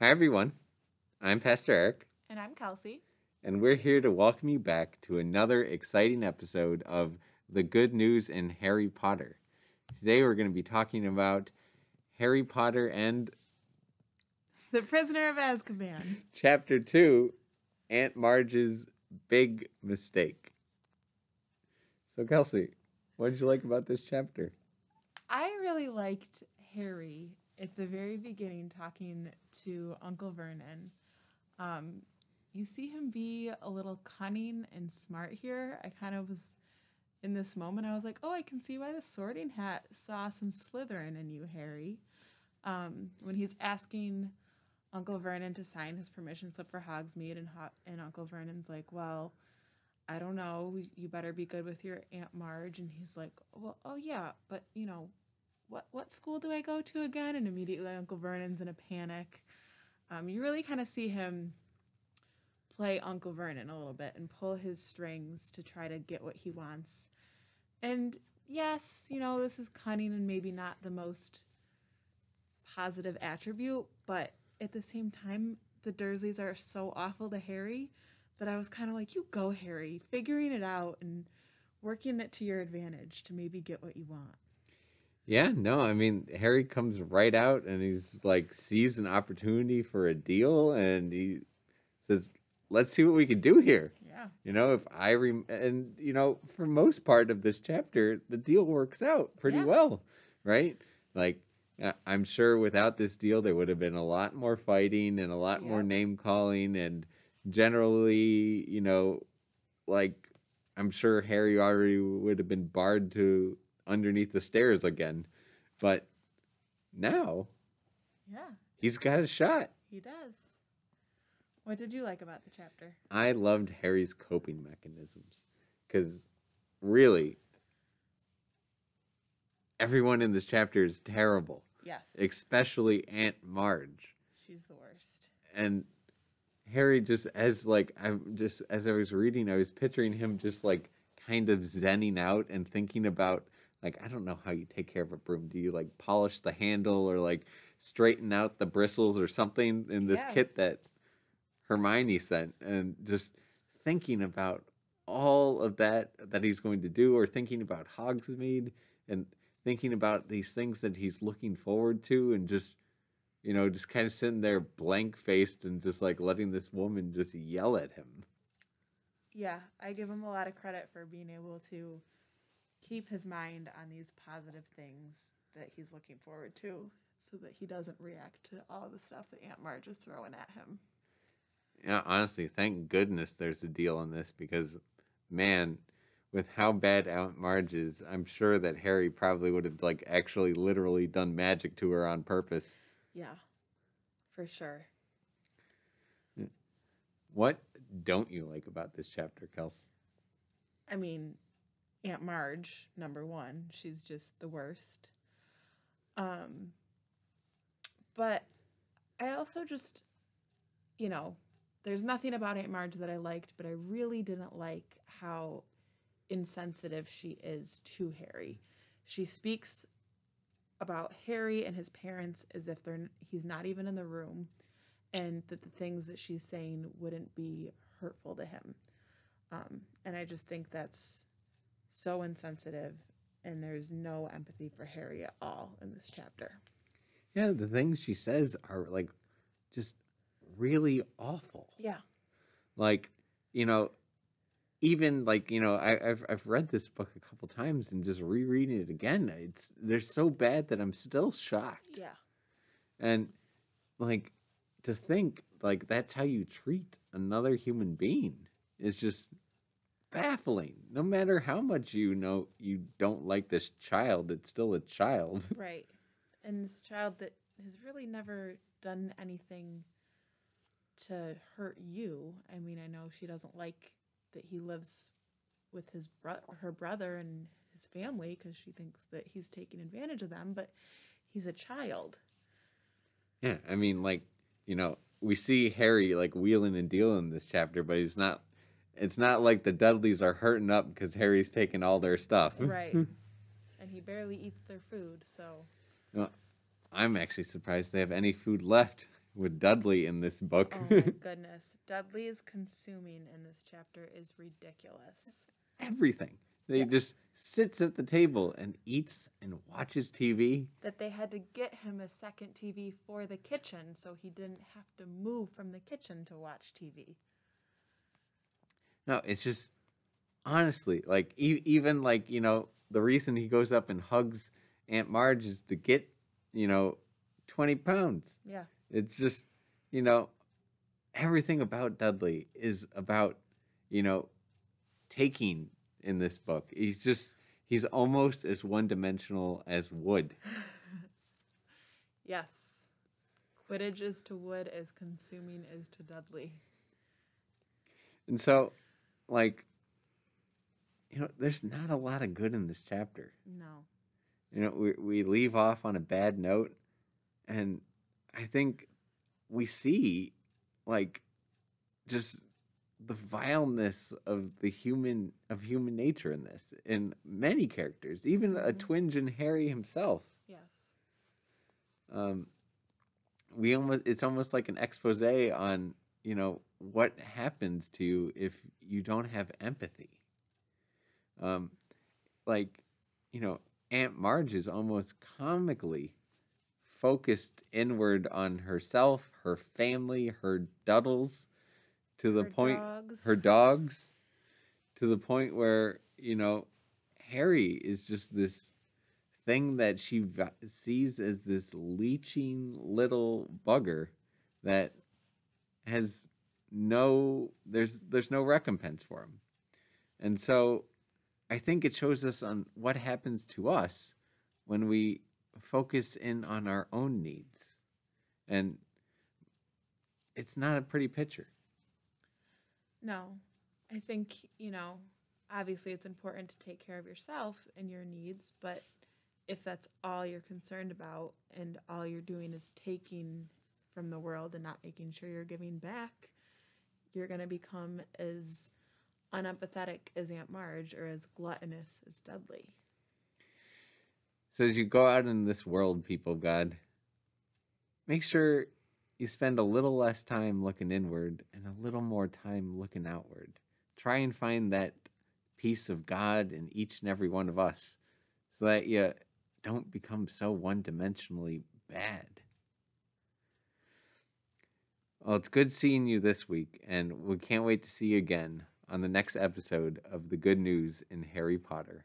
Hi, everyone. I'm Pastor Eric, And I'm Kelsie. and we're here to welcome you back to another exciting episode of The Good News in Harry Potter. Today, we're going to be talking about Harry Potter and The Prisoner of Azkaban. Chapter 2 Aunt Marge's Big Mistake. So, Kelsie, what did you like about this chapter? I really liked Harry at the very beginning talking to Uncle Vernon. Um, you see him be a little cunning and smart here. I kind of was in this moment, I was like, oh, I can see why the sorting hat saw some Slytherin in you, Harry. Um, when he's asking Uncle Vernon to sign his permission slip for Hogsmeade, and, Ho- and Uncle Vernon's like, well, I don't know. You better be good with your Aunt Marge. And he's like, well, oh yeah, but you know, what what school do I go to again? And immediately Uncle Vernon's in a panic. Um, you really kind of see him play Uncle Vernon a little bit and pull his strings to try to get what he wants. And yes, you know, this is cunning and maybe not the most positive attribute, but at the same time, the Dursleys are so awful to Harry that I was kind of like, you go, Harry, figuring it out and working it to your advantage to maybe get what you want. Yeah, no, I mean, Harry comes right out and he's like, sees an opportunity for a deal and he says, let's see what we can do here. Yeah. You know, if I rem- and you know, for most part of this chapter, the deal works out pretty Yeah. well, right? Like, I'm sure without this deal, there would have been a lot more fighting and a lot more name calling, and generally, you know, like, I'm sure Harry already would have been barred to underneath the stairs again, but now Yeah, he's got a shot. he does. What did you like about the chapter? I loved Harry's coping mechanisms because really, everyone in this chapter is terrible, Yes. especially Aunt Marge. She's the worst. And Harry just as like I'm just as I was reading, I was picturing him just like kind of zenning out and thinking about like I don't know how you take care of a broom. Do you like polish the handle or like straighten out the bristles or something in this Yeah. kit that Hermione sent and just thinking about all of that that he's going to do or thinking about Hogsmeade and thinking about these things that he's looking forward to and just you know just kind of sitting there blank faced and just like letting this woman just yell at him Yeah, I give him a lot of credit for being able to keep his mind on these positive things that he's looking forward to so that he doesn't react to all the stuff that Aunt Marge is throwing at him. yeah honestly thank goodness there's a deal on this because man with how bad aunt marge is i'm sure that harry probably would have like actually literally done magic to her on purpose Yeah, for sure. what don't you like about this chapter kels I mean, Aunt Marge, number one, she's just the worst. Um, but I also just, you know, there's nothing about Aunt Marge that I liked, but I really didn't like how insensitive she is to Harry. She speaks about Harry and his parents as if they're he's not even in the room, and that the things that she's saying wouldn't be hurtful to him. Um, and I just think that's so insensitive, and there's no empathy for Harry at all in this chapter. yeah the things she says are like just really awful Yeah. like you know even like you know I, I've I've read this book a couple times and just rereading it again. It's they're so bad that I'm still shocked. Yeah. And like to think like that's how you treat another human being is just baffling. No matter how much you know you don't like this child, it's still a child. Right. And this child that has really never done anything to hurt you. I mean, I know she doesn't like that he lives with his bro- her brother and his family because she thinks that he's taking advantage of them, but he's a child. Yeah, I mean, like, you know, we see Harry like wheeling and dealing this chapter, but he's not. It's not like the Dudleys are hurting up because Harry's taking all their stuff. Mm-hmm. Right. and he barely eats their food, so I'm actually surprised they have any food left with Dudley in this book. Oh my goodness. Dudley's consuming in this chapter is ridiculous. Everything. He Yeah. just sits at the table and eats and watches TV. That they had to get him a second TV for the kitchen so he didn't have to move from the kitchen to watch TV. No, it's just honestly like e- even like you know the reason he goes up and hugs Aunt Marge is to get you know twenty pounds. Yeah. It's just you know everything about Dudley is about you know taking in this book. He's just he's almost as one dimensional as Wood. yes. Quidditch is to Wood as consuming is to Dudley. And so like you know there's not a lot of good in this chapter. No. you know we, we leave off on a bad note and i think we see like just the vileness of the human of human nature in this in many characters even a Mhm. twinge in harry himself Yes. um we almost it's almost like an expose on you know what happens to you if you don't have empathy um like you know aunt marge is almost comically focused inward on herself her family her duddles to the Her point dogs. her dogs to the point where you know harry is just this thing that she sees as this leeching little bugger that has no there's there's no recompense for him. And so i think it shows us on what happens to us when we focus in on our own needs. And it's not a pretty picture. No. I think, you know, obviously it's important to take care of yourself and your needs, but if that's all you're concerned about and all you're doing is taking from the world and not making sure you're giving back, you're going to become as unempathetic as Aunt Marge or as gluttonous as Dudley. So as you go out in this world, people of God, make sure you spend a little less time looking inward and a little more time looking outward. Try and find that piece of God in each and every one of us so that you don't become so one dimensionally bad. Well, it's good seeing you this week, and we can't wait to see you again on the next episode of The Good News in Harry Potter.